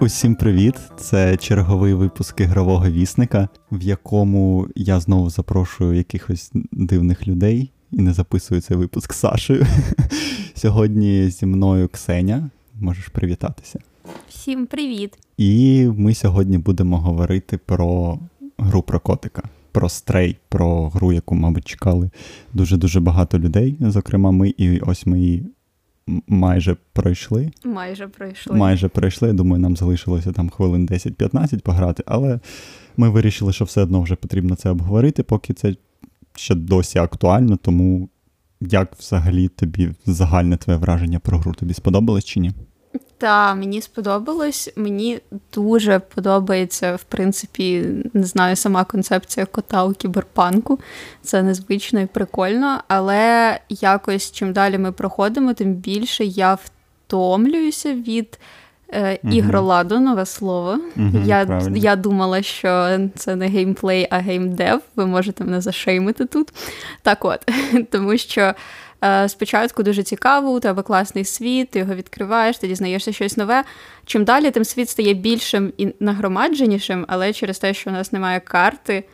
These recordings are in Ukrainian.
Усім привіт! Це черговий випуск ігрового вісника, в якому я знову запрошую якихось дивних людей і не записую цей випуск Сашею. Сьогодні зі мною Ксеня. Можеш привітатися. Всім привіт! І ми сьогодні будемо говорити про гру про котика, про стрей, про гру, яку, мабуть, чекали дуже-дуже багато людей. Зокрема, ми і ось ми її майже пройшли. Майже пройшли. Майже пройшли. Я думаю, нам залишилося там хвилин 10-15 пограти, але ми вирішили, що все одно вже потрібно це обговорити, поки це ще досі актуально. Тому як взагалі тобі загальне твоє враження про гру? Тобі сподобалось чи ні? Так, мені сподобалось. Мені дуже подобається, в принципі, не знаю, сама концепція кота у кіберпанку. Це незвично і прикольно, але якось чим далі ми проходимо, тим більше я втомлююся від е, ігроладу, нове слово. Угу, я я думала, що це не геймплей, а геймдев. Ви можете мене зашеймити тут. Так от, тому що. Е, спочатку дуже цікаво, у тебе класний світ, ти його відкриваєш, ти дізнаєшся щось нове. Чим далі, тим світ стає більшим і нагромадженішим, але через те, що у нас немає карти,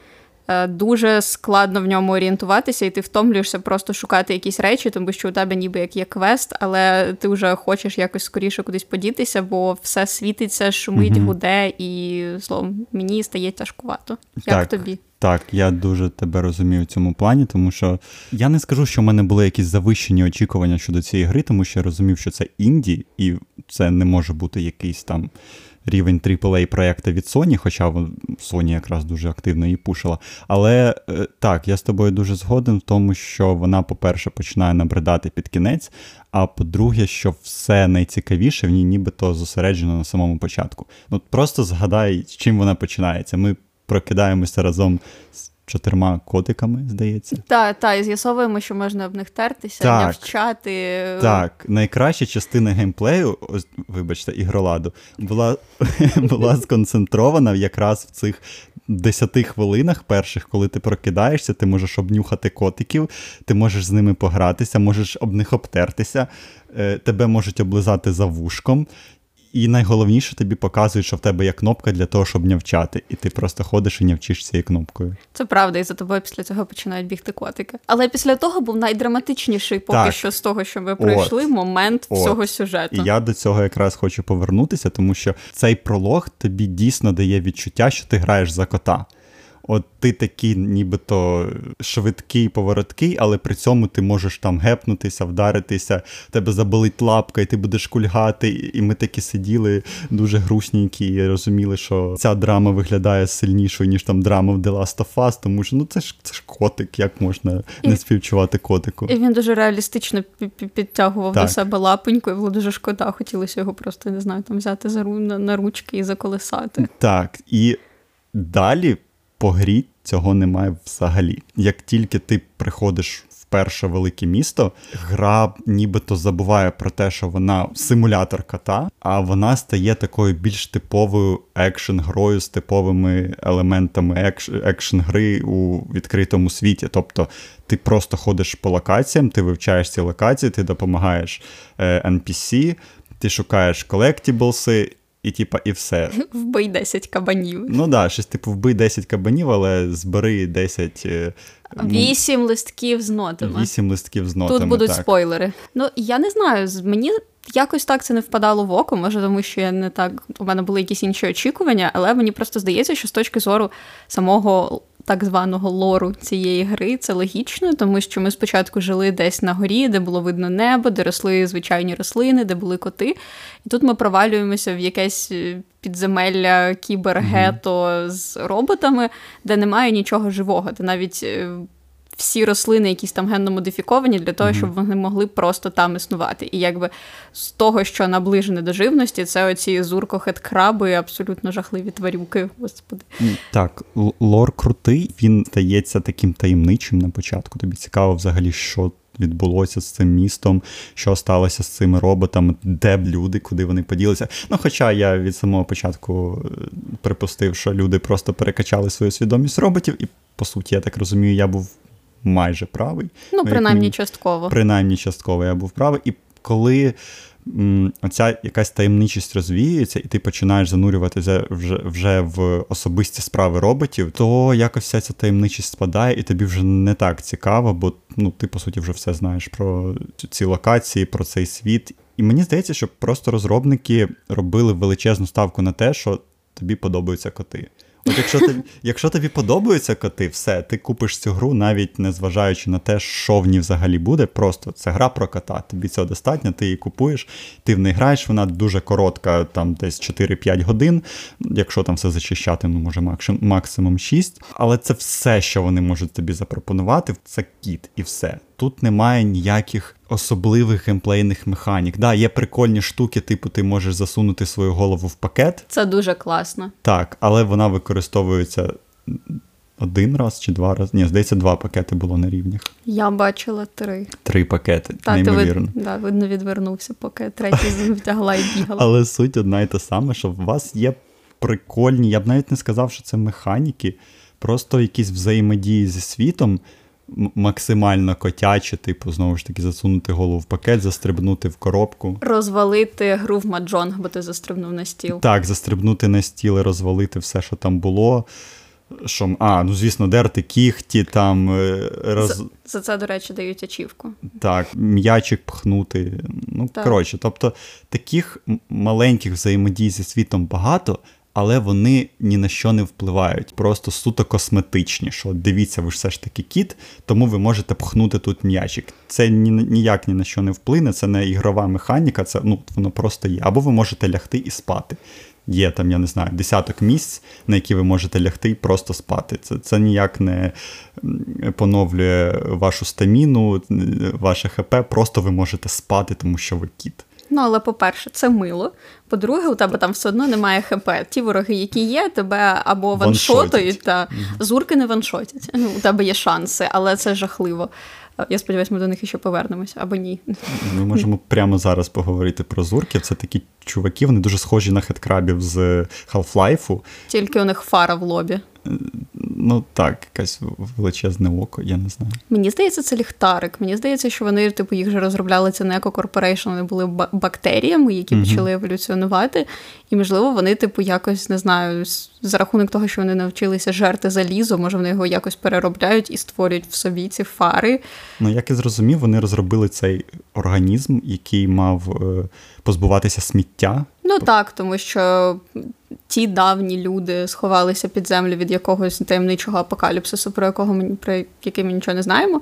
Е, дуже складно в ньому орієнтуватися, і ти втомлюєшся просто шукати якісь речі, тому що у тебе ніби як є квест, але ти вже хочеш якось скоріше кудись подітися, бо все світиться, шумить, гуде, і словом, мені стає тяжкувато. Як так, тобі? Так, я дуже тебе розумію в цьому плані, тому що я не скажу, що в мене були якісь завищені очікування щодо цієї гри, тому що я розумів, що це інді, і це не може бути якийсь там рівень aaa проєкту від Sony, хоча Sony якраз дуже активно її пушила. Але е, так, я з тобою дуже згоден в тому, що вона, по-перше, починає набридати під кінець, а по-друге, що все найцікавіше в ній нібито зосереджено на самому початку. Ну Просто згадай, з чим вона починається. Ми прокидаємося разом з чотирма котиками, здається. Так, так, і з'ясовуємо, що можна об них тертися, так, навчати. Так, найкраща частина геймплею, ось, вибачте, ігроладу, була була сконцентрована якраз в цих десяти хвилинах перших, коли ти прокидаєшся, ти можеш обнюхати котиків, ти можеш з ними погратися, можеш об них обтертися, е, тебе можуть облизати за вушком. І найголовніше тобі показують, що в тебе є кнопка для того, щоб нявчати, і ти просто ходиш і нявчиш цією кнопкою. Це правда, і за тобою після цього починають бігти котики. Але після того був найдраматичніший поки так. що з того, що ми пройшли, от, момент от. всього сюжету. І я до цього якраз хочу повернутися, тому що цей пролог тобі дійсно дає відчуття, що ти граєш за кота. От ти такий, нібито швидкий, повороткий, але при цьому ти можеш там гепнутися, вдаритися, тебе заболить лапка, і ти будеш кульгати. І ми такі сиділи дуже грустненькі, і розуміли, що ця драма виглядає сильнішою, ніж там драма в The Last of Us, тому що ну це ж це ж котик, як можна і, не співчувати котику. І він дуже реалістично підтягував так. до себе лапоньку, і було дуже шкода. Хотілося його просто не знаю, там взяти за на, на ручки і заколисати. Так, і далі по грі цього немає взагалі. Як тільки ти приходиш в перше велике місто, гра нібито забуває про те, що вона симулятор кота, а вона стає такою більш типовою екшн-грою з типовими елементами екшн-гри у відкритому світі. Тобто ти просто ходиш по локаціям, ти вивчаєш ці локації, ти допомагаєш е, NPC, ти шукаєш колектіблси, і типа, і все. Вбий 10 кабанів. Ну так, да, щось типу вбий 10 кабанів, але збери 10. Е, вісім листків з нотами. Вісім листків з нотами. Тут будуть так. спойлери. Ну, я не знаю, мені якось так це не впадало в око, може, тому що я не так. У мене були якісь інші очікування, але мені просто здається, що з точки зору самого так званого лору цієї гри. Це логічно, тому що ми спочатку жили десь на горі, де було видно небо, де росли звичайні рослини, де були коти. І тут ми провалюємося в якесь е, підземелля кібергето mm-hmm. з роботами, де немає нічого живого. Де навіть е, всі рослини, якісь там генно модифіковані, для того, mm-hmm. щоб вони могли просто там існувати. І якби з того, що наближене до живності, це оці зуркохет-краби, абсолютно жахливі тварюки. Господи. Так, лор крутий, він здається таким таємничим на початку. Тобі цікаво взагалі, що. Відбулося з цим містом, що сталося з цими роботами, де б люди, куди вони поділися. Ну, хоча я від самого початку е, припустив, що люди просто перекачали свою свідомість роботів, і по суті, я так розумію, я був майже правий. Ну, принаймні мінімум. частково. Принаймні частково я був правий. І коли м, оця якась таємничість розвіюється, і ти починаєш занурюватися вже, вже в особисті справи роботів, то якось вся ця таємничість спадає, і тобі вже не так цікаво, бо ну, ти, по суті, вже все знаєш про ці локації, про цей світ. І мені здається, що просто розробники робили величезну ставку на те, що тобі подобаються коти. От якщо тобі, якщо тобі подобаються коти, все, ти купиш цю гру, навіть не зважаючи на те, що в ній взагалі буде. Просто це гра про кота. Тобі цього достатньо, ти її купуєш, ти в неї граєш, вона дуже коротка, там десь 4-5 годин. Якщо там все зачищати, ну може максим- максимум 6. Але це все, що вони можуть тобі запропонувати, це кіт і все. Тут немає ніяких особливих геймплейних механік. Да, є прикольні штуки, типу, ти можеш засунути свою голову в пакет. Це дуже класно. Так, але вона використовується один раз чи два рази. Ні, здається, два пакети було на рівнях. Я бачила три. Три пакети, Та ти неймовірно. вид... да, видно відвернувся, поки третій втягла і бігала. Але суть одна і та сама, що в вас є прикольні, я б навіть не сказав, що це механіки, просто якісь взаємодії зі світом. Максимально котячі, типу, знову ж таки, засунути голову в пакет, застрибнути в коробку. Розвалити гру в маджонг, бо ти застрибнув на стіл. Так, застрибнути на стіл і розвалити все, що там було. Що, а, ну звісно, дерти кіхті, там е, роз... За, за це, до речі, дають ачівку. Так, м'ячик пхнути. Ну, Так. коротше, тобто таких маленьких взаємодій зі світом багато, але вони ні на що не впливають. Просто суто косметичні. Що дивіться, ви ж все ж таки кіт, тому ви можете пхнути тут м'ячик. Це ні, ніяк ні на що не вплине, це не ігрова механіка, це ну, воно просто є. Або ви можете лягти і спати. Є там, я не знаю, десяток місць, на які ви можете лягти і просто спати. Це, це ніяк не поновлює вашу стаміну, ваше ХП, просто ви можете спати, тому що ви кіт. Ну, але по-перше, це мило. По-друге, у тебе там все одно немає ХП. Ті вороги, які є, тебе або Ваншотять. та зурки не ваншотять. Ну, у тебе є шанси, але це жахливо. Я сподіваюся, ми до них ще повернемося, або ні. Ми можемо прямо зараз поговорити про зурків. Це такі чуваки, вони дуже схожі на хедкрабів з Half-Life. Тільки у них фара в лобі. Ну так, якесь величезне око, я не знаю. Мені здається, це ліхтарик. Мені здається, що вони, типу, їх же розробляли це не Eco Corporation, вони були бактеріями, які Мгм. почали еволюціонувати. І, можливо, вони, типу, якось не знаю, за рахунок того, що вони навчилися жерти залізо, може, вони його якось переробляють і створюють в собі ці фари. Ну, як я зрозумів, вони розробили цей організм, який мав е, позбуватися сміття. Ну так, тому що ті давні люди сховалися під землю від якогось таємничого апокаліпсису, про якого ми про який ми нічого не знаємо.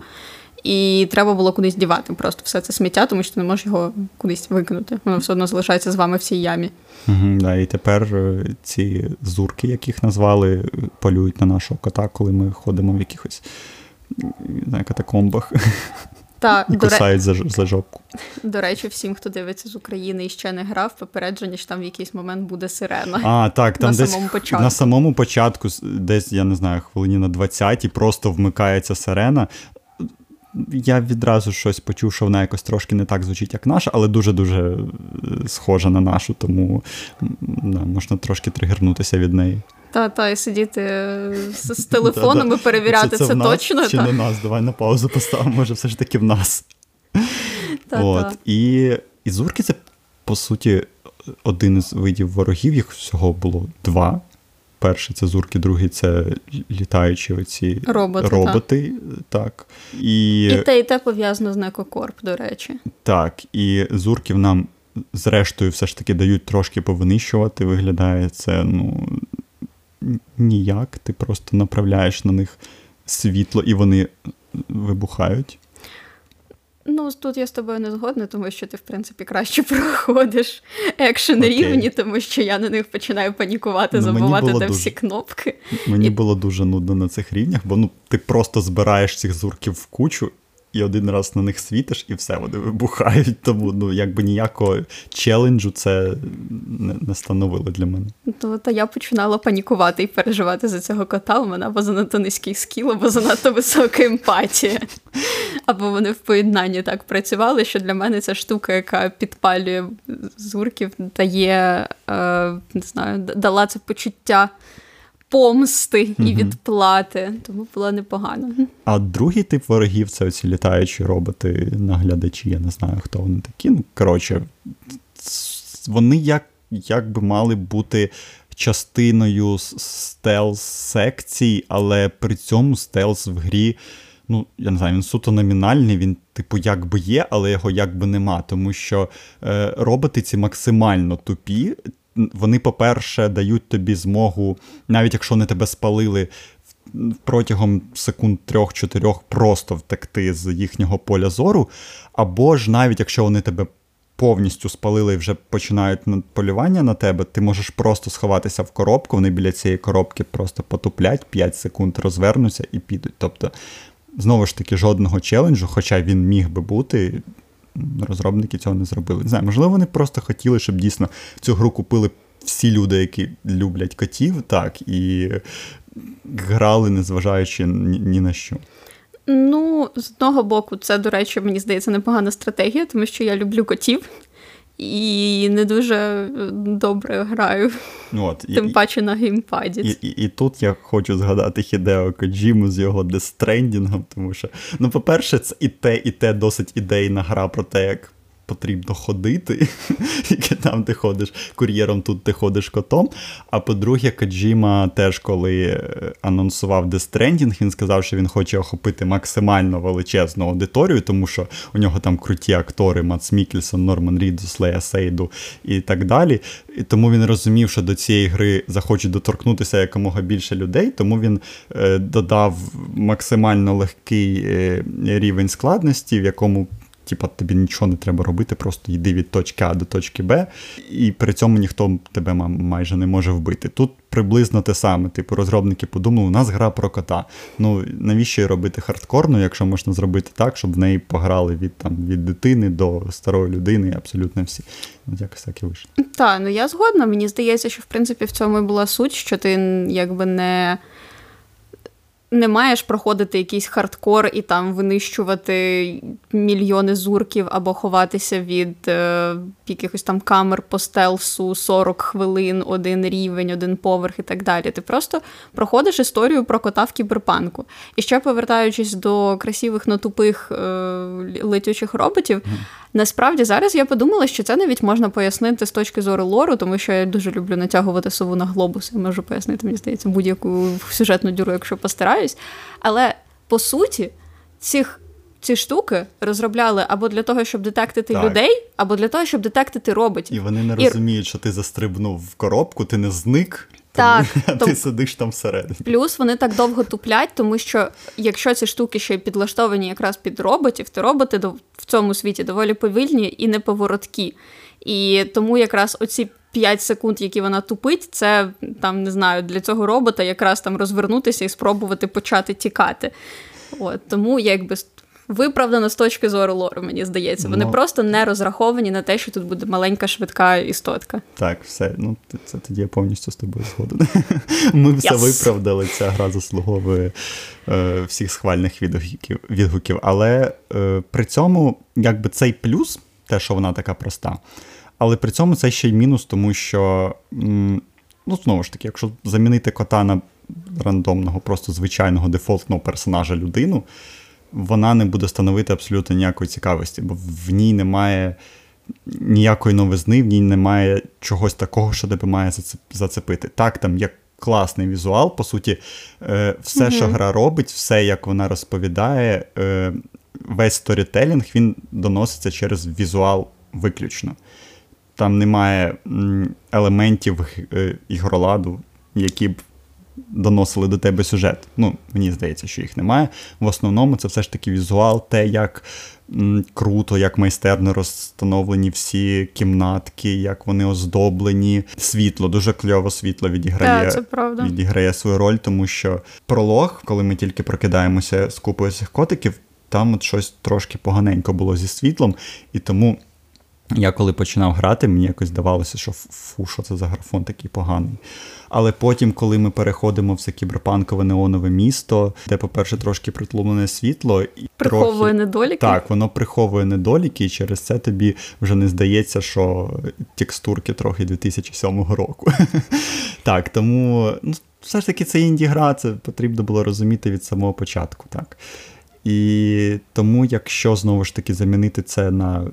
І треба було кудись дівати просто все це сміття, тому що ти не можеш його кудись викинути. Воно все одно залишається з вами в цій ямі. Угу, да, і тепер е, ці зурки, яких назвали, полюють на нашого кота, коли ми ходимо в якихось не знаю, катакомбах Та і кусають за, за жопку. до речі, всім, хто дивиться з України і ще не грав, попередження, що там в якийсь момент буде сирена. А, так, там На десь самому початку. на самому початку, десь, я не знаю, хвилині на 20 просто вмикається сирена. Я відразу щось почув, що вона якось трошки не так звучить, як наша, але дуже-дуже е, схожа на нашу, тому да, можна трошки тригернутися від неї. Та, та, і сидіти е, з, з телефоном і перевіряти це, в нас точно. Чи та. не нас? Давай на паузу поставимо, може, все ж таки в нас. Та, От. та. І, і зурки це, по суті, один із видів ворогів, їх всього було два. Перший це зурки, другий це літаючі оці Роботи, роботи так. І, І те, і те пов'язано з Некокорп, до речі. так, і зурків нам, зрештою, все ж таки дають трошки повинищувати. Виглядає це, ну, ніяк. Ти просто направляєш на них світло, і вони вибухають. Ну, тут я з тобою не згодна, тому що ти, в принципі, краще проходиш екшен Окей. рівні, тому що я на них починаю панікувати, Ну, забувати де дуже- всі кнопки. Мені І- було дуже нудно на цих рівнях, бо ну ти просто збираєш цих зурків в кучу і один раз на них світиш, і все, вони вибухають. Тому ну якби ніякого челенджу це не, не становило для мене. То, то я починала панікувати і переживати за цього кота. У мене або занадто низький скіл, або занадто висока емпатія. Або вони в поєднанні так працювали, що для мене ця штука, яка підпалює зурків, дає, е, не знаю, дала це почуття помсти і відплати. Тому було непогано. А другий тип ворогів це оці літаючі роботи, наглядачі. Я не знаю, хто вони такі. Ну, коротше, вони як, як би мали бути. Частиною stealth секцій, але при цьому stealth в грі, ну, я не знаю, він суто номінальний, він, типу, якби є, але його якби нема. Тому що е, роботи ці максимально тупі вони, по-перше, дають тобі змогу, навіть якщо вони тебе спалили протягом секунд трьох-чотирьох, просто втекти з їхнього поля зору, або ж навіть якщо вони тебе повністю спалили і вже починають полювання на тебе, ти можеш просто сховатися в коробку, вони біля цієї коробки просто потуплять, 5 секунд розвернуться і підуть. Тобто, знову ж таки, жодного челенджу, хоча він міг би бути розробники цього не зробили. Не знаю, можливо, вони просто хотіли, щоб дійсно цю гру купили всі люди, які люблять котів, так, і грали, незважаючи ні, ні на що. Ну, з одного боку, це, до речі, мені здається, непогана стратегія, тому що я люблю котів і не дуже е, добре граю, От, тим і, паче на геймпаді. І, і і, тут я хочу згадати Хідео Коджіму з його дестрендінгом, тому що, ну, по-перше, це і те, і те досить ідейна гра про те, як потрібно ходити, яке там ти ходиш кур'єром, тут ти ходиш котом. А по-друге, Каджіма теж коли е, анонсував Stranding, він сказав, що він хоче охопити максимально величезну аудиторію, тому що у нього там круті актори Мац Мікельсон, Норман Рідус, Лея Сейду і так далі. І Тому він розумів, що до цієї гри захочуть доторкнутися якомога більше людей, тому він е, додав максимально легкий е, рівень складності, в якому типа, тобі нічого не треба робити, просто йди від точки А до точки Б, і при цьому ніхто тебе майже не може вбити. Тут приблизно те саме. Типу, розробники подумали, у нас гра про кота. Ну навіщо її робити хардкорно, якщо можна зробити так, щоб в неї пограли від там від дитини до старої людини, абсолютно всі. От якось так і вийшло. Так, ну я згодна. Мені здається, що в принципі в цьому і була суть, що ти якби не не маєш проходити якийсь хардкор і там винищувати мільйони зурків або ховатися від е, якихось там камер по стелсу 40 хвилин, один рівень, один поверх і так далі. Ти просто проходиш історію про кота в кіберпанку. І ще повертаючись до красивих, но тупих е, летючих роботів. Насправді зараз я подумала, що це навіть можна пояснити з точки зору лору, тому що я дуже люблю натягувати сову на глобус. Я можу пояснити, мені здається, будь-яку сюжетну дюру, якщо постараюсь. Але по суті, цих. Ці штуки розробляли або для того, щоб детектити так. людей, або для того, щоб детектити роботів. І вони не і... розуміють, що ти застрибнув в коробку, ти не зник, так, а ти сидиш там всередині. Плюс вони так довго туплять, тому що якщо ці штуки ще підлаштовані якраз під роботів, то роботи в цьому світі доволі повільні і неповороткі. І тому якраз оці 5 секунд, які вона тупить, це там не знаю для цього робота якраз там розвернутися і спробувати почати тікати. От Тому якби виправдано з точки зору лору, мені здається. Вони ну, просто не розраховані на те, що тут буде маленька швидка істотка. Так, все. Ну це тоді я повністю з тобою згоден. Ми все yes. виправдали. Ця гра заслуговує е, всіх схвальних відгуків. відгуків. Але е, при цьому, якби цей плюс, те, що вона така проста, але при цьому це ще й мінус, тому що. Ну, знову ж таки, якщо замінити кота на рандомного, просто звичайного дефолтного персонажа людину, вона не буде становити абсолютно ніякої цікавості, бо в ній немає ніякої новизни, в ній немає чогось такого, що тебе має зацепити. Так, там є класний візуал, по суті, е, все, mm що гра робить, все, як вона розповідає, е, весь сторітелінг він доноситься через візуал виключно. Там немає елементів е, ігроладу, які б доносили до тебе сюжет. Ну, мені здається, що їх немає. В основному це все ж таки візуал, те, як круто, як майстерно розстановлені всі кімнатки, як вони оздоблені. Світло, дуже кльово світло відіграє це правда. відіграє свою роль, тому що пролог, коли ми тільки прокидаємося з купою цих котиків, там от щось трошки поганенько було зі світлом, і тому. Я коли починав грати, мені якось здавалося, що фу, що це за графон такий поганий. Але потім, коли ми переходимо в це кіберпанкове неонове місто, де, по-перше, трошки притлумлене світло, і приховує трохи... недоліки. Так, воно приховує недоліки, і через це тобі вже не здається, що текстурки трохи 2007 року. Так, тому ну, все ж таки це інді-гра, це потрібно було розуміти від самого початку. так. І тому, якщо знову ж таки замінити це на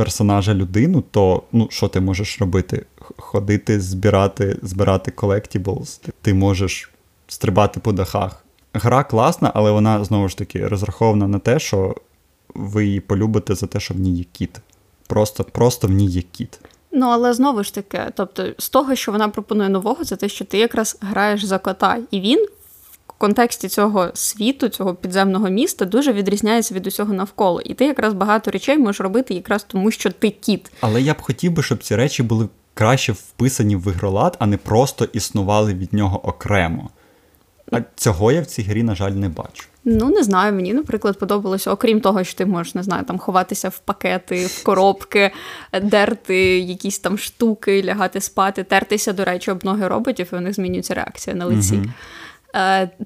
персонажа людину, то ну, що ти можеш робити? Ходити, збирати збирати collectibles, ти можеш стрибати по дахах. Гра класна, але вона знову ж таки розрахована на те, що ви її полюбите за те, що в ній є кіт. Просто, Просто в ній є кіт. Ну, але знову ж таки, тобто, з того, що вона пропонує нового, це те, що ти якраз граєш за кота, і він контексті цього світу, цього підземного міста, дуже відрізняється від усього навколо. І ти якраз багато речей можеш робити якраз тому, що ти кіт. Але я б хотів би, щоб ці речі були краще вписані в ігролад, а не просто існували від нього окремо. А цього я в цій грі, на жаль, не бачу. Ну, не знаю, мені, наприклад, подобалося, окрім того, що ти можеш, не знаю, там ховатися в пакети, в коробки, дерти якісь там штуки, лягати спати, тертися, до речі, об ноги роботів, і у них змінюється реакція на лиці. Mm-hmm.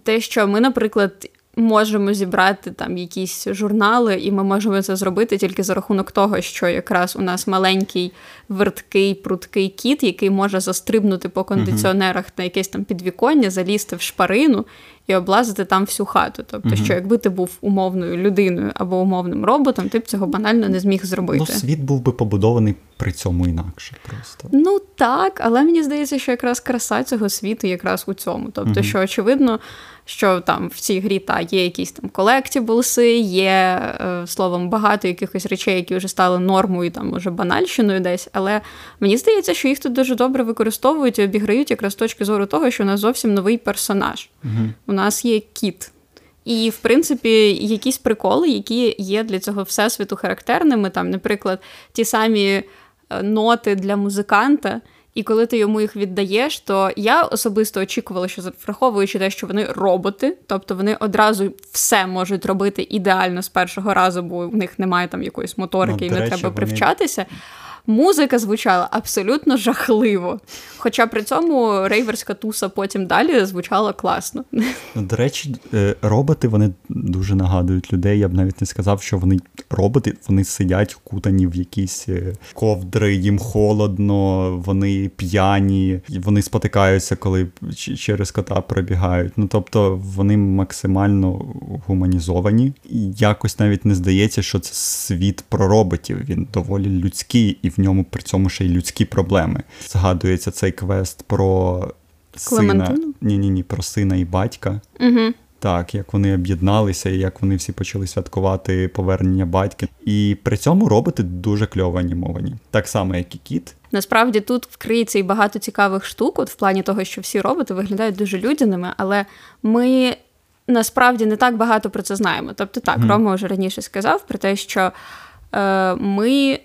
Те, що ми, наприклад, можемо зібрати там якісь журнали, і ми можемо це зробити тільки за рахунок того, що якраз у нас маленький верткий, пруткий кіт, який може застрибнути по кондиціонерах на якесь там підвіконня, залізти в шпарину і облазити там всю хату. Тобто, що якби ти був умовною людиною або умовним роботом, ти б цього банально не зміг зробити. Ну, світ був би побудований при цьому інакше. Просто ну так, але мені здається, що якраз краса цього світу якраз у цьому. Тобто, що очевидно що там в цій грі та є якісь там колектіблси, є е, словом багато якихось речей, які вже стали нормою, там може банальщиною десь. Але мені здається, що їх тут дуже добре використовують і обіграють якраз з точки зору того, що у нас зовсім новий персонаж. Угу. У нас є кіт. І, в принципі, якісь приколи, які є для цього всесвіту характерними, там, наприклад, ті самі е, ноти для музиканта. І коли ти йому їх віддаєш, то я особисто очікувала, що враховуючи те, що вони роботи, тобто вони одразу все можуть робити ідеально з першого разу, бо у них немає там якоїсь моторики, ну, і не речі, треба вони... привчатися. Музика звучала абсолютно жахливо. Хоча при цьому рейверська туса потім далі звучала класно. Ну, до речі, е, роботи вони дуже нагадують людей. Я б навіть не сказав, що вони роботи, вони сидять вкутані в якісь е, ковдри, їм холодно, вони п'яні, вони спотикаються, коли через кота пробігають. Ну тобто вони максимально гуманізовані. Якось навіть не здається, що це світ про роботів. Він доволі людський і в ньому при цьому ще й людські проблеми. Згадується цей квест про сина. Ні, ні, про сина і батька. Угу. Так, як вони об'єдналися, і як вони всі почали святкувати повернення батька. І при цьому роботи дуже кльово анімовані. Так само, як і кіт. Насправді тут вкриється і багато цікавих штук, от в плані того, що всі роботи виглядають дуже людяними, але ми насправді не так багато про це знаємо. Тобто, так, mm. Рома вже раніше сказав про те, що е, ми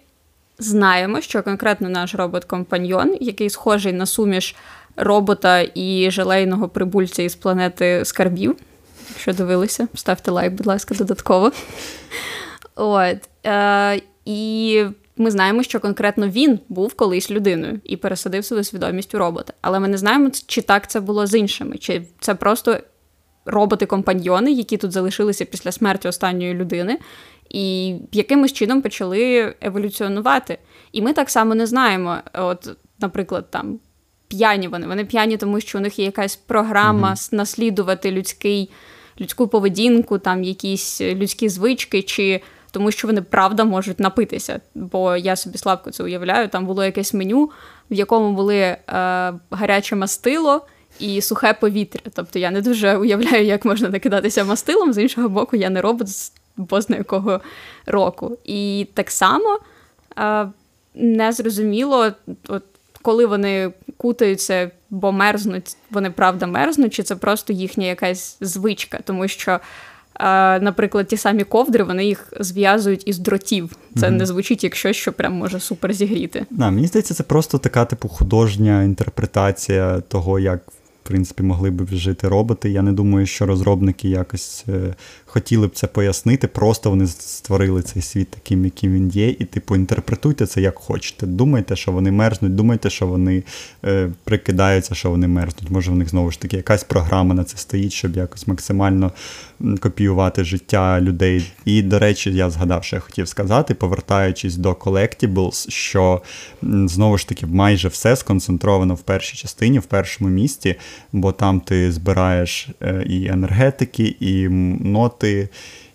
знаємо, що конкретно наш робот-компаньйон, який схожий на суміш робота і желейного прибульця із планети Скарбів. Якщо дивилися, ставте лайк, будь ласка, додатково. От. Е, І ми знаємо, що конкретно він був колись людиною і пересадив свою свідомість у робота. Але ми не знаємо, чи так це було з іншими, чи це просто роботи-компаньйони, які тут залишилися після смерті останньої людини, і якимось чином почали еволюціонувати. І ми так само не знаємо. От, наприклад, там п'яні вони. Вони п'яні, тому що у них є якась програма mm-hmm. наслідувати людський, людську поведінку, там якісь людські звички, чи тому що вони правда можуть напитися. Бо я собі слабко це уявляю. Там було якесь меню, в якому були е, гаряче мастило. І сухе повітря. Тобто я не дуже уявляю, як можна накидатися мастилом. З іншого боку, я не робот з бозна якого року. І так само е, незрозуміло, от, коли вони кутаються, бо мерзнуть, вони правда мерзнуть, чи це просто їхня якась звичка, тому що. Наприклад, ті самі ковдри, вони їх зв'язують із дротів. Це mm-hmm. не звучить як щось, що прям може супер зігріти. Да, Мені здається, це просто така типу художня інтерпретація того, як в принципі могли б жити роботи. Я не думаю, що розробники якось е, хотіли б це пояснити. Просто вони створили цей світ таким, яким він є, і, типу, інтерпретуйте це як хочете. Думайте, що вони мерзнуть, думайте, що вони е, прикидаються, що вони мерзнуть. Може, в них знову ж таки якась програма на це стоїть, щоб якось максимально копіювати життя людей. І, до речі, я згадав, що я хотів сказати, повертаючись до Collectibles, що знову ж таки майже все сконцентровано в першій частині, в першому місті. бо там ти збираєш е, і енергетики, і ноти,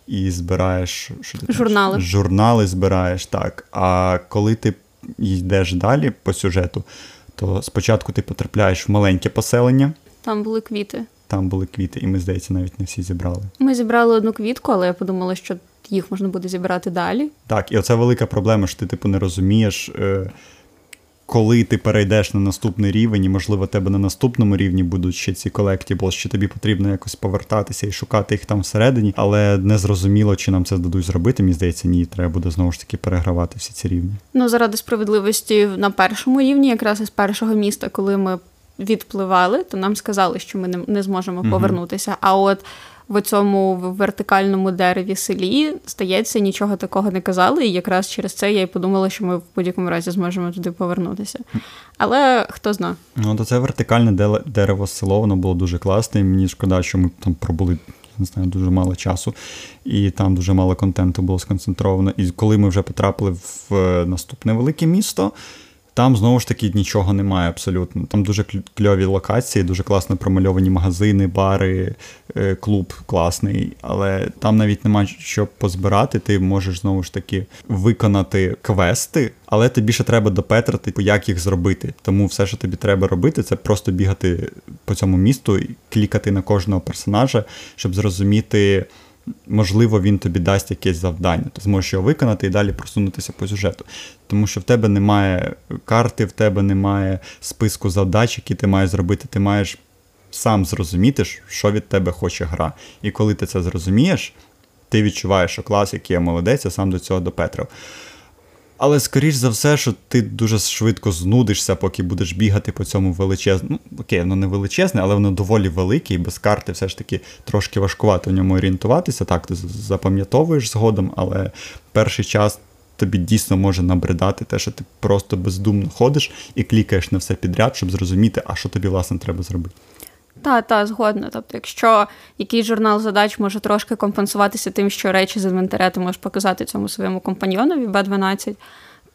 і збираєш журнали. Журнали збираєш, так. А коли ти йдеш далі по сюжету, то спочатку ти потрапляєш в маленьке поселення. Там були квіти. Там були квіти, і ми, здається, навіть не всі зібрали. Ми зібрали одну квітку, але я подумала, що їх можна буде зібрати далі. Так, і оце велика проблема, що ти типу не розумієш, е, коли ти перейдеш на наступний рівень, і, можливо, тебе на наступному рівні будуть ще ці колектіблс, чи тобі потрібно якось повертатися і шукати їх там всередині, але не зрозуміло, чи нам це дадуть зробити. Мені здається, ні, треба буде знову ж таки перегравати всі ці рівні. Ну, заради справедливості на першому рівні, якраз із першого міста, коли ми відпливали, то нам сказали, що ми не, не зможемо угу. повернутися. А от в цьому вертикальному дереві селі, здається, нічого такого не казали. І якраз через це я й подумала, що ми в будь-якому разі зможемо туди повернутися. Але хто зна. Ну, то це вертикальне дерево село, воно було дуже класне. і Мені шкода, що ми там пробули. Не знаю, дуже мало часу, і там дуже мало контенту було сконцентровано. І коли ми вже потрапили в е, наступне велике місто, там знову ж таки нічого немає абсолютно. Там дуже кльові локації, дуже класно промальовані магазини, бари, е, клуб класний, але там навіть немає що позбирати. Ти можеш знову ж таки виконати квести, але тобі ще треба допетрити, як їх зробити. Тому все, що тобі треба робити, це просто бігати по цьому місту і клікати на кожного персонажа, щоб зрозуміти можливо, він тобі дасть якесь завдання. Ти зможеш його виконати і далі просунутися по сюжету. Тому що в тебе немає карти, в тебе немає списку завдач, які ти маєш зробити. Ти маєш сам зрозуміти, що від тебе хоче гра. І коли ти це зрозумієш, ти відчуваєш, що клас, який я молодець, я сам до цього допетрив. Але скоріш за все, що ти дуже швидко знудишся, поки будеш бігати по цьому величезному. Ну, окей, воно не величезне, але воно доволі велике, і без карти все ж таки трошки важкувато в ньому орієнтуватися. Так, ти запам'ятовуєш згодом, але перший час тобі дійсно може набридати те, що ти просто бездумно ходиш і клікаєш на все підряд, щоб зрозуміти, а що тобі власне треба зробити. Та, та, згодна. Тобто, якщо якийсь журнал задач може трошки компенсуватися тим, що речі з інвентаря ти можеш показати цьому своєму компаньйонові Б12,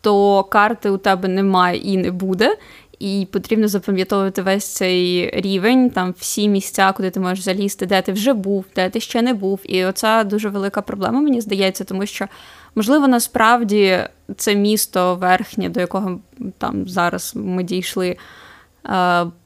то карти у тебе немає і не буде. І потрібно запам'ятовувати весь цей рівень, там всі місця, куди ти можеш залізти, де ти вже був, де ти ще не був. І оця дуже велика проблема, мені здається, тому що, можливо, насправді це місто верхнє, до якого там зараз ми дійшли.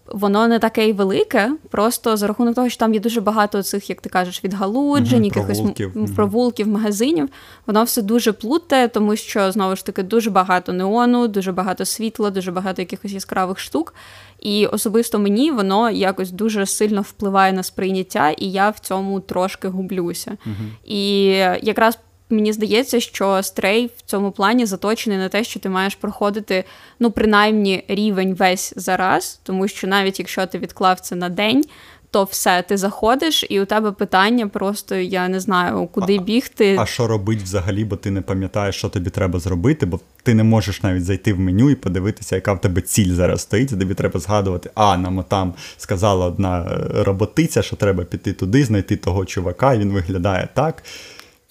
Воно не таке й велике, просто за рахунок того, що там є дуже багато цих, як ти кажеш, відгалуджень, угу, якихось провулків. провулків, магазинів. Воно все дуже плутає, тому що знову ж таки дуже багато неону, дуже багато світла, дуже багато якихось яскравих штук. І особисто мені воно якось дуже сильно впливає на сприйняття, і я в цьому трошки гублюся. Угу. І якраз мені здається, що стрей в цьому плані заточений на те, що ти маєш проходити ну, принаймні рівень весь зараз, тому що навіть якщо ти відклав це на день. То все, ти заходиш, і у тебе питання просто я не знаю, куди бігти. А що робить взагалі, бо ти не пам'ятаєш, що тобі треба зробити, бо ти не можеш навіть зайти в меню і подивитися, яка в тебе ціль зараз стоїть. і Тобі треба згадувати, а нам там сказала одна роботиця, що треба піти туди, знайти того чувака, і він виглядає так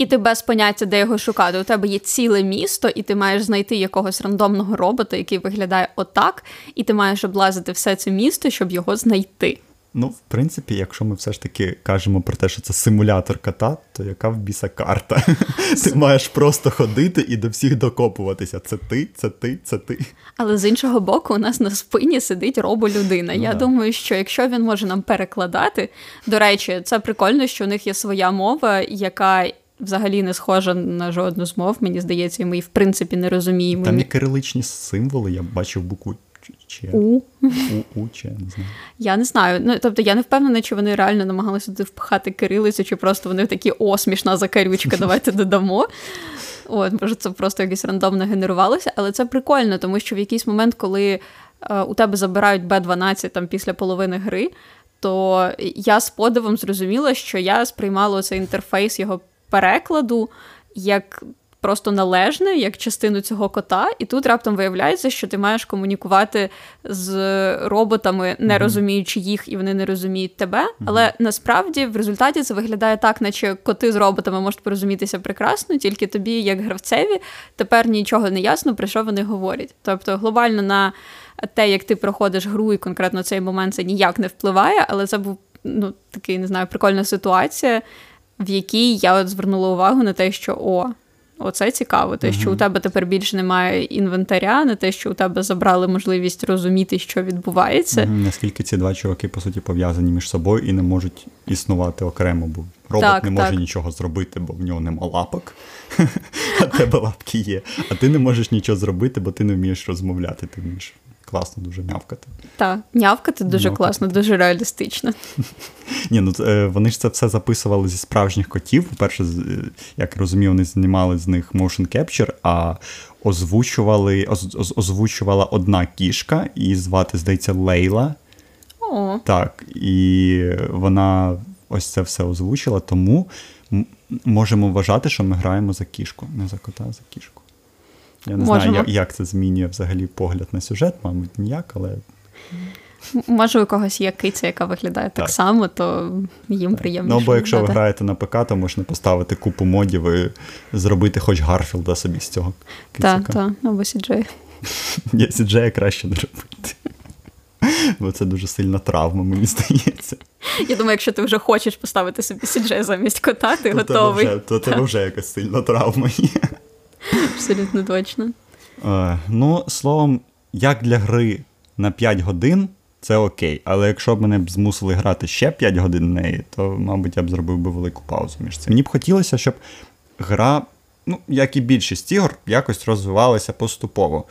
і ти без поняття, де його шукати. У тебе є ціле місто, і ти маєш знайти якогось рандомного робота, який виглядає отак, і ти маєш облазити все це місто, щоб його знайти. Ну, в принципі, якщо ми все ж таки кажемо про те, що це симулятор кота, то яка в біса карта? Ти маєш просто ходити і до всіх докопуватися. Це ти, це ти, це ти. Але з іншого боку, у нас на спині сидить роболюдина. Ну, Я да. думаю, що якщо він може нам перекладати, до речі, це прикольно, що у них є своя мова, яка взагалі не схожа на жодну з мов, мені здається, і ми її в принципі не розуміємо. Там є кириличні символи, я бачив букву Ч. У. У, У, Ч, не знаю. Я не знаю. Ну, Тобто я не впевнена, чи вони реально намагалися туди впхати кирилицю, чи просто вони такі о, смішна закарючка, давайте додамо. От, Може, це просто якось рандомно генерувалося, але це прикольно, тому що в якийсь момент, коли е, у тебе забирають Б12 там після половини гри, то я з подивом зрозуміла, що я сприймала цей інтерфейс його перекладу як просто належне як частину цього кота, і тут раптом виявляється, що ти маєш комунікувати з роботами, не розуміючи їх, і вони не розуміють тебе. Але насправді в результаті це виглядає так, наче коти з роботами можуть порозумітися прекрасно, тільки тобі, як гравцеві, тепер нічого не ясно, про що вони говорять. Тобто глобально на те, як ти проходиш гру, і конкретно цей момент це ніяк не впливає, але це був ну, такий, не знаю, прикольна ситуація, в якій я от звернула увагу на те, що о. Оце цікаво, те, що у тебе тепер більше немає інвентаря, не те, що у тебе забрали можливість розуміти, що відбувається. Наскільки ці два чуваки, по суті, пов'язані між собою і не можуть існувати окремо, бо робот Так, не може так. нічого зробити, бо в нього нема лапок, а тебе лапки є. А ти не можеш нічого зробити, бо ти не вмієш розмовляти, ти вмієш класно дуже мявкати. Так, нявкати дуже Нявкати. класно, дуже реалістично. Ні, ну е, вони ж це все записували зі справжніх котів. По-перше, е, як розумію, вони знімали з них motion capture, а озвучували, оз- оз- озвучувала одна кішка, її звати, здається, Лейла. О, Так, і вона ось це все озвучила, тому можемо вважати, що ми граємо за кішку, не за кота, а за кішку. Я не знаю, Можемо. як, як це змінює взагалі погляд на сюжет, мабуть, ніяк, але може, у когось є киця, яка виглядає так, Так. само, то їм приємніше. Ну, бо якщо ви граєте на ПК, то можна поставити купу модів і зробити хоч Гарфілда собі з цього. Так, так, або CJ. Ні, CJ краще не робити. Бо це дуже сильна травма, мені здається. Я думаю, якщо ти вже хочеш поставити собі CJ замість кота, ти То тебе готовий. вже, то тебе вже якась сильна травма є. Абсолютно точно. Е, ну, словом, як для гри на 5 годин, це окей. Але якщо б мене б змусили грати ще 5 годин в неї, то, мабуть, я б зробив би велику паузу між цим. Мені б хотілося, щоб гра, ну, як і більшість ігор, якось розвивалася поступово.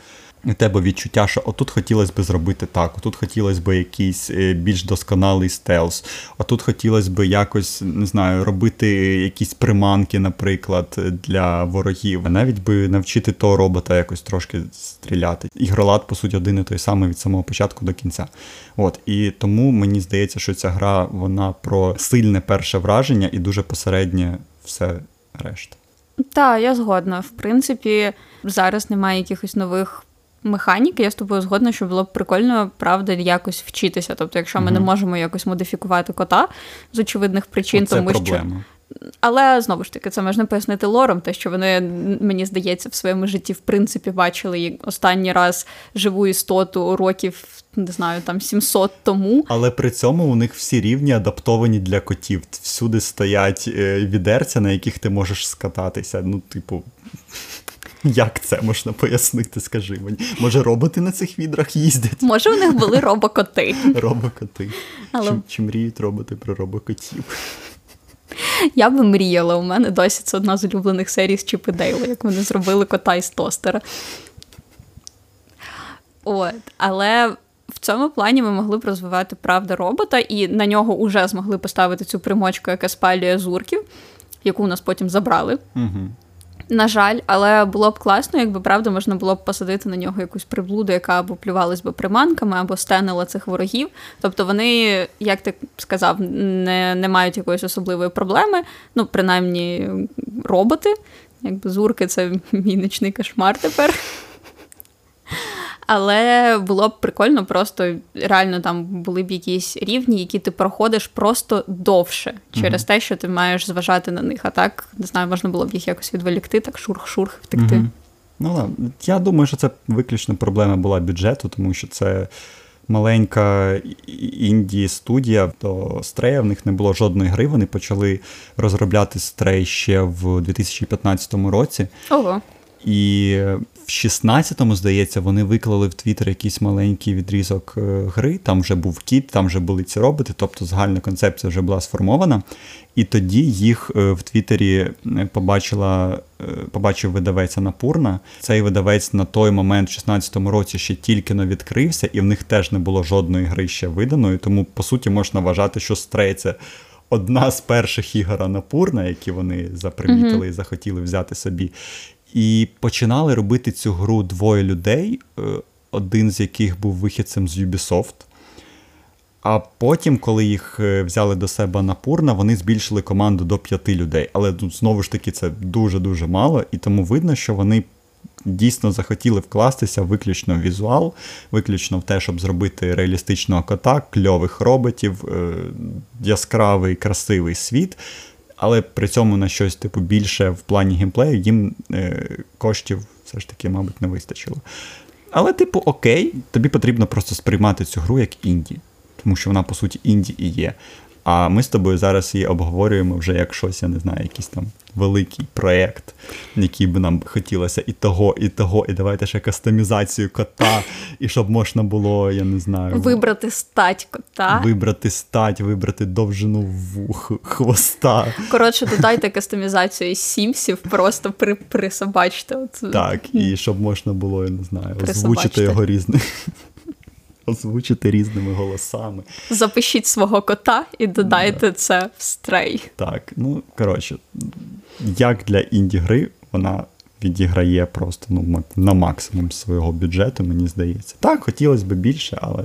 У тебе відчуття, що отут хотілося б зробити так, отут хотілося б якийсь е, більш досконалий стелс, отут хотілося б якось, не знаю, робити якісь приманки, наприклад, для ворогів. Навіть би навчити того робота якось трошки стріляти. Ігролад, по суті, один і той самий від самого початку до кінця. От і тому мені здається, що ця гра вона про сильне перше враження і дуже посереднє все решта. Так, я згодна. В принципі, зараз немає якихось нових механік. Я з тобою згодна, що було б прикольно, правда, якось вчитися. Тобто, якщо ми не можемо якось модифікувати кота з очевидних причин, Оце тому що. Але знову ж таки, це можна пояснити лором, те, що вони, мені здається, в своєму житті в принципі бачили останній раз живу істоту років, не знаю, там 700 тому. Але при цьому у них всі рівні адаптовані для котів. Всюди стоять е, відерця, на яких ти можеш скататися. Ну, типу, як це можна пояснити, скажи мені? Може, роботи на цих відрах їздять? Може, у них були робокоти. Робокоти. Але- Чи, чи мріють роботи про робокотів? Я би мріяла. У мене досі це одна з улюблених серій з Чіп і Дейла, як вони зробили кота із тостера. От. Але в цьому плані ми могли б розвивати правда робота, і на нього вже змогли поставити цю примочку, яка спалює зурків, яку у нас потім забрали. Угу. На жаль, але було б класно, якби правда можна було б посадити на нього якусь приблуду, яка або плювалась би приманками, або стенила цих ворогів. Тобто вони, як ти сказав, не, не мають якоїсь особливої проблеми. Ну, принаймні, роботи. Якби зурки це мій нічний кошмар тепер. Але було б прикольно, просто реально там були б якісь рівні, які ти проходиш просто довше через те, що ти маєш зважати на них. А так, не знаю, можна було б їх якось відволікти, так шурх-шурх втекти. Мгм. Ну ладно. Я думаю, що це виключно проблема була бюджету, тому що це маленька інді студія до Стрея. В них не було жодної гри. Вони почали розробляти Стрей ще в 2015 році. Ого. І в 16-му, здається, вони виклали в Твіттер якийсь маленький відрізок е, гри. Там вже був кіт, там вже були ці роботи, тобто загальна концепція вже була сформована. І тоді їх е, в Твіттері е, побачила, побачив видавець Анапурна. Цей видавець на той момент, в 16-му році, ще тільки но відкрився, і в них теж не було жодної гри ще виданої. Тому, по суті, можна вважати, що Стрей це одна з перших ігор Анапурна, які вони запримітили і захотіли взяти собі. І починали робити цю гру двоє людей, е, один з яких був вихідцем з Ubisoft. А потім, коли їх е, взяли до себе на Пурна, вони збільшили команду до п'яти людей. Але знову ж таки це дуже-дуже мало, і тому видно, що вони дійсно захотіли вкластися виключно в візуал, виключно в те, щоб зробити реалістичного кота, кльових роботів, е, яскравий, красивий світ. Але при цьому на щось типу більше в плані геймплею їм е, коштів все ж таки, мабуть, не вистачило. Але, типу, окей, тобі потрібно просто сприймати цю гру як інді, тому що вона, по суті, інді і є. А ми з тобою зараз її обговорюємо вже як щось, я не знаю, якийсь там великий проєкт, який би нам хотілося і того, і того, і давайте ще кастомізацію кота, і щоб можна було, я не знаю, вибрати стать кота. Вибрати стать, вибрати довжину вух, хвоста. Коротше, додайте кастомізацію сімсів, просто при, присобачте. От. Так, і щоб можна було, я не знаю, озвучити його різним. Озвучити різними голосами. Запишіть свого кота і додайте да. це в стрей. Так, ну коротше, як для інді-гри, вона відіграє просто ну, на максимум свого бюджету, мені здається. Так, хотілося б більше, але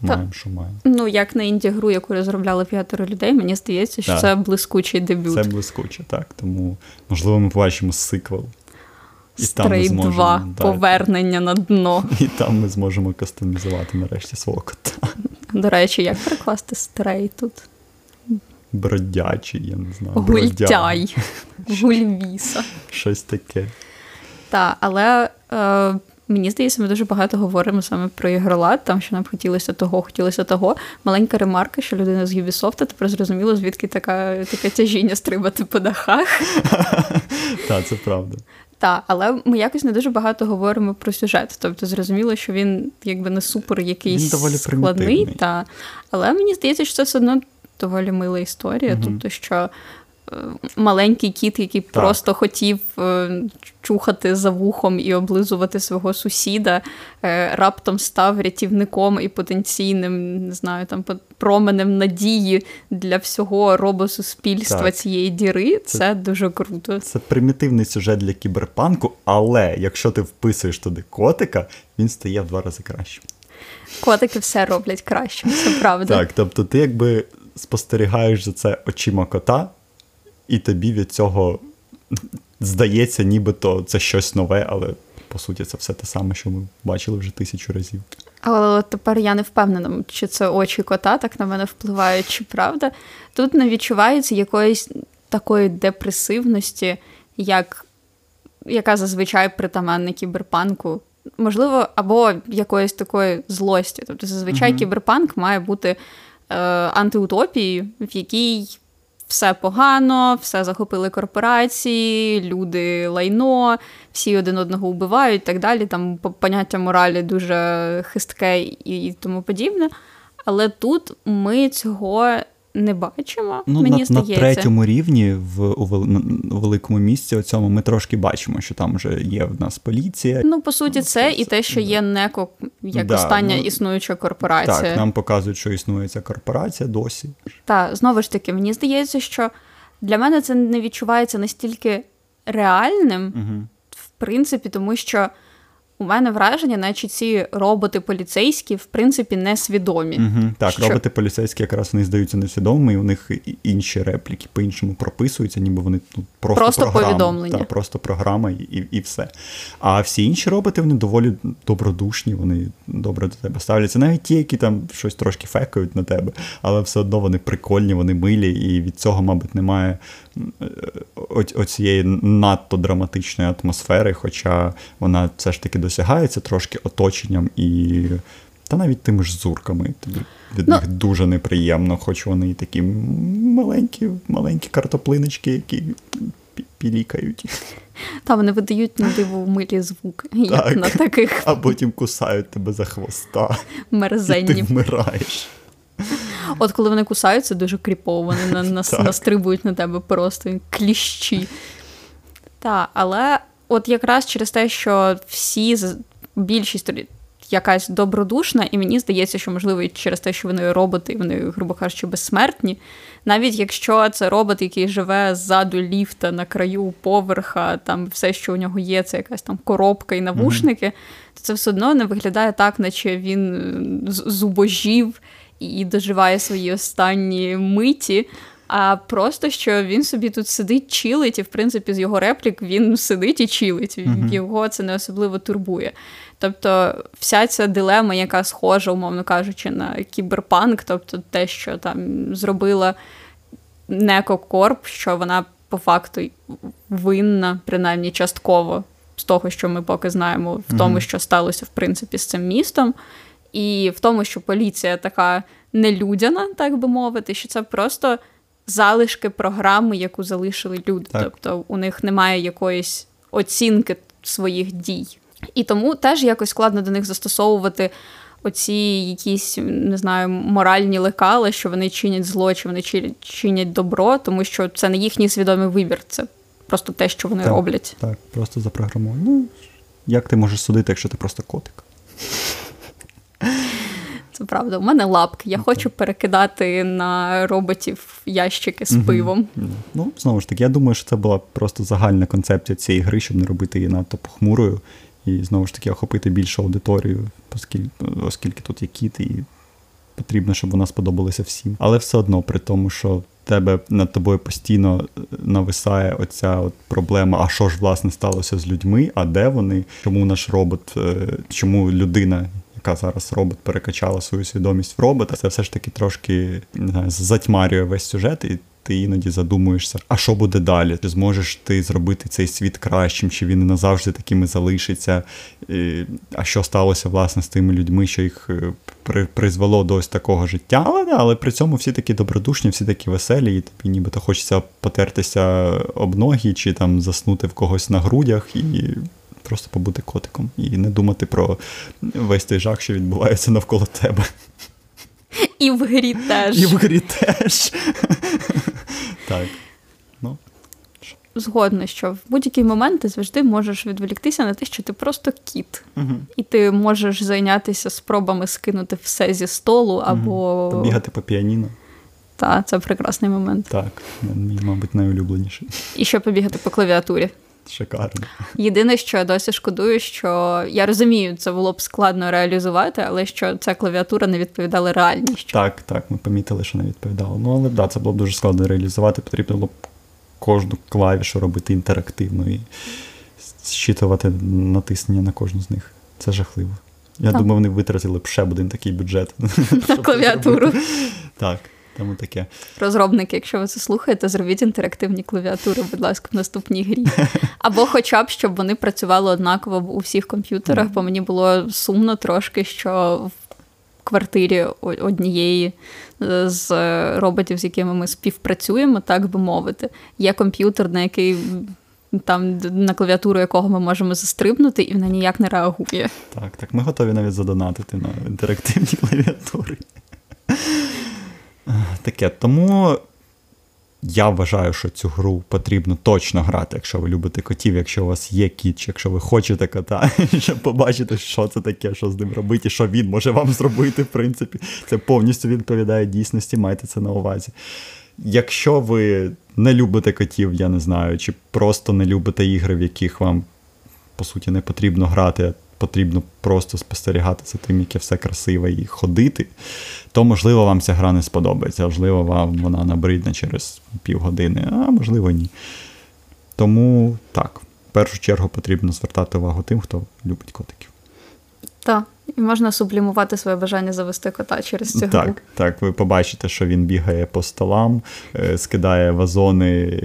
маємо, що маємо. Ну, як на інді-гру, яку розробляли п'ятеро людей, мені здається, що так. це блискучий дебют. Це блискуче, так. Тому, можливо, ми побачимо сиквел. Стрей 2 повернення на дно. І там ми зможемо кастомізувати нарешті свого кота. До речі, як перекласти стрей тут? Бродячий, я не знаю. Гультяй. Гульвіса. Щось таке. Так, але е, мені здається, ми дуже багато говоримо саме про ігролад, там що нам хотілося того, хотілося того. Маленька ремарка, що людина з Ubisoft тепер зрозуміло, звідки така, таке тяжіння стрибати по дахах. Так, це правда. Так, але ми якось не дуже багато говоримо про сюжет. Тобто, зрозуміло, що він якби не супер якийсь він доволі складний, та, але мені здається, що це все одно доволі мила історія. Угу. Тобто, що маленький кіт, який так. просто хотів е, чухати за вухом і облизувати свого сусіда, е, раптом став рятівником і потенційним, не знаю, там променем надії для всього робосуспільства так. цієї діри. Це, це дуже круто. Це примітивний сюжет для кіберпанку, але якщо ти вписуєш туди котика, він стає в два рази кращим. Котики все роблять краще, це правда. Так, тобто ти якби спостерігаєш за це очима кота, і тобі від цього здається, нібито це щось нове, але по суті це все те саме, що ми бачили вже тисячу разів. Але тепер я не впевнена, чи це очі кота так на мене впливають, чи правда. Тут не відчувається якоїсь такої депресивності, як яка зазвичай притаманна кіберпанку. Можливо, або якоїсь такої злості. Тобто, зазвичай uh кіберпанк має бути е, антиутопією, в якій все погано, все захопили корпорації, люди лайно, всі один одного вбивають і так далі. Там поняття моралі дуже хистке і тому подібне. Але тут ми цього не бачимо. Ну, мені на, здається. на третьому рівні в у, у великому місці цьому ми трошки бачимо, що там вже є в нас поліція. Ну, по суті, це і те, що є неко як да, остання ну, існуюча корпорація. Так, нам показують, що існує ця корпорація досі. Так, знову ж таки, мені здається, що для мене це не відчувається настільки реальним, угу. в принципі, тому що. У мене враження, наче ці роботи поліцейські, в принципі, несвідомі. Угу, Так, що... роботи поліцейські якраз вони здаються несвідомими, і у них інші репліки по-іншому прописуються, ніби вони ну, просто просто програма. повідомлення. Так, просто програма і, і і, все. А всі інші роботи вони доволі добродушні, вони добре до тебе ставляться. Навіть ті, які там щось трошки фекають на тебе, але все одно вони прикольні, вони милі, і від цього, мабуть, немає оцієї надто драматичної атмосфери, хоча вона все ж таки досягається трошки оточенням і. Та навіть тими ж зурками тобі від ну, них дуже неприємно, хоч вони і такі маленькі маленькі картоплиночки, які пілікають. Та вони видають на диво милі звуки, як так, на таких. А потім кусають тебе за хвоста. Мерзенні. І ти вмираєш. От коли вони кусаються, дуже кріпово, вони на, на, настрибують на тебе просто кліщі. Так, але от якраз через те, що всі більшість якась добродушна, і мені здається, що можливо і через те, що вони роботи, вони, грубо кажучи, безсмертні. Навіть якщо це робот, який живе ззаду ліфта на краю поверха, там все, що у нього є, це якась там коробка і навушники, mm-hmm. то це все одно не виглядає так, наче він зубожів і доживає свої останні миті. А просто що він собі тут сидить, чилить, і в принципі з його реплік він сидить і чилить. Uh-huh. Його це не особливо турбує. Тобто, вся ця дилема, яка схожа, умовно кажучи, на кіберпанк, тобто те, що там зробила Некокорп, що вона по факту винна, принаймні частково, з того, що ми поки знаємо, в uh-huh. тому, що сталося в принципі з цим містом, і в тому, що поліція така нелюдяна, так би мовити, що це просто залишки програми, яку залишили люди. Так. Тобто у них немає якоїсь оцінки своїх дій. І тому теж якось складно до них застосовувати оці якісь, не знаю, моральні лекали, що вони чинять зло, чи вони чинять добро, тому що це не їхній свідомий вибір, це просто те, що вони так, роблять. Так, просто запрограмовано. Ну, як ти можеш судити, якщо ти просто котик? Це правда. У мене лапки. Я okay. хочу перекидати на роботів ящики з пивом. Mm-hmm. Ну, знову ж таки, я думаю, що це була просто загальна концепція цієї гри, щоб не робити її надто похмурою. І знову ж таки охопити більшу аудиторію, оскільки, оскільки тут є кіт, і потрібно, щоб вона сподобалася всім. Але все одно, при тому, що тебе над тобою постійно нависає оця от проблема, а що ж власне сталося з людьми, а де вони, чому наш робот, е, чому людина, яка зараз робот перекачала свою свідомість в робота, це все ж таки трошки не знаю, затьмарює весь сюжет, і ти іноді задумуєшся, а що буде далі? Чи зможеш ти зробити цей світ кращим, чи він назавжди такими залишиться? А що сталося власне з тими людьми, що їх е, призвело до ось такого життя? Але але при цьому всі такі добродушні, всі такі веселі, і тобі нібито хочеться потертися об ноги, чи там заснути в когось на грудях і просто побути котиком і не думати про весь той жах, що відбувається навколо тебе. І в грі теж. І в грі теж. Так. Ну. Згодна, що в будь-який момент ти завжди можеш відволіктися на те, що ти просто кіт. Угу. І ти можеш зайнятися спробами скинути все зі столу або. Побігати по піаніно. Так, це прекрасний момент. Так, мій, мабуть, найулюбленіший. І ще побігати по клавіатурі. Шикарно. Єдине, що я досі шкодую, що я розумію, це було б складно реалізувати, але що ця клавіатура не відповідала реальністю. Так, так, ми помітили, що не відповідало. Ну, але да, це було б дуже складно реалізувати. Потрібно було б кожну клавішу робити інтерактивно і зчитувати натиснення на кожну з них. Це жахливо. Я так. думаю, вони витратили б ще один такий бюджет на клавіатуру. Так. Тому таке. Розробники, якщо ви це слухаєте, зробіть інтерактивні клавіатури, будь ласка, в наступній грі. Або хоча б, щоб вони працювали однаково у всіх комп'ютерах, бо мені було сумно трошки, що в квартирі однієї е, з роботів, з якими ми співпрацюємо, так би мовити, є комп'ютер, на який. Там на клавіатуру якого ми можемо застрибнути, і вона ніяк не реагує. Так, так, ми готові навіть задонатити на інтерактивні клавіатури. Таке. Тому я вважаю, що цю гру потрібно точно грати, якщо ви любите котів, якщо у вас є кіт, якщо ви хочете кота, щоб побачити, що це таке, що з ним робити, що він може вам зробити, в принципі. Це повністю відповідає дійсності, майте це на увазі. Якщо ви не любите котів, я не знаю, чи просто не любите ігри, в яких вам, по суті, не потрібно грати, потрібно просто спостерігати за тим, яке все красиве і ходити, то, можливо, вам ця гра не сподобається, можливо, вам вона набридне через півгодини, а можливо, ні. Тому так, в першу чергу потрібно звертати увагу тим, хто любить котиків. Так, і можна сублімувати своє бажання завести кота через цю гру. Так, так, ви побачите, що він бігає по столам, е, скидає вазони,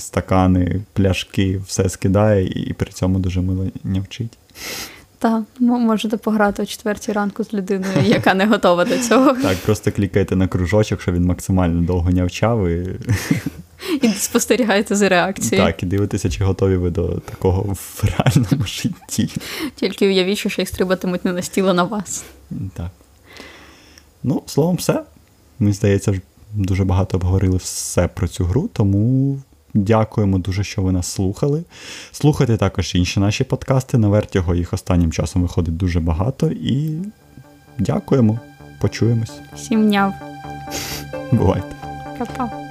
стакани, пляшки, все скидає і при цьому дуже мило нявчить. Так, можете пограти о четвертій ранку з людиною, яка не готова до цього. Так, просто клікайте на кружочок, що він максимально довго нявчав. І І спостерігаєте за реакцією. Так, і дивитеся, чи готові ви до такого в реальному житті. Тільки уявіть, що їх стрибатимуть не на стіло на вас. Так. Ну, словом, все. Ми, здається, дуже багато обговорили все про цю гру, тому Дякуємо дуже, що ви нас слухали. Слухайте також інші наші подкасти. На Вертіго їх останнім часом виходить дуже багато. І дякуємо. Почуємось. Всім няв. Бувайте. Па-па.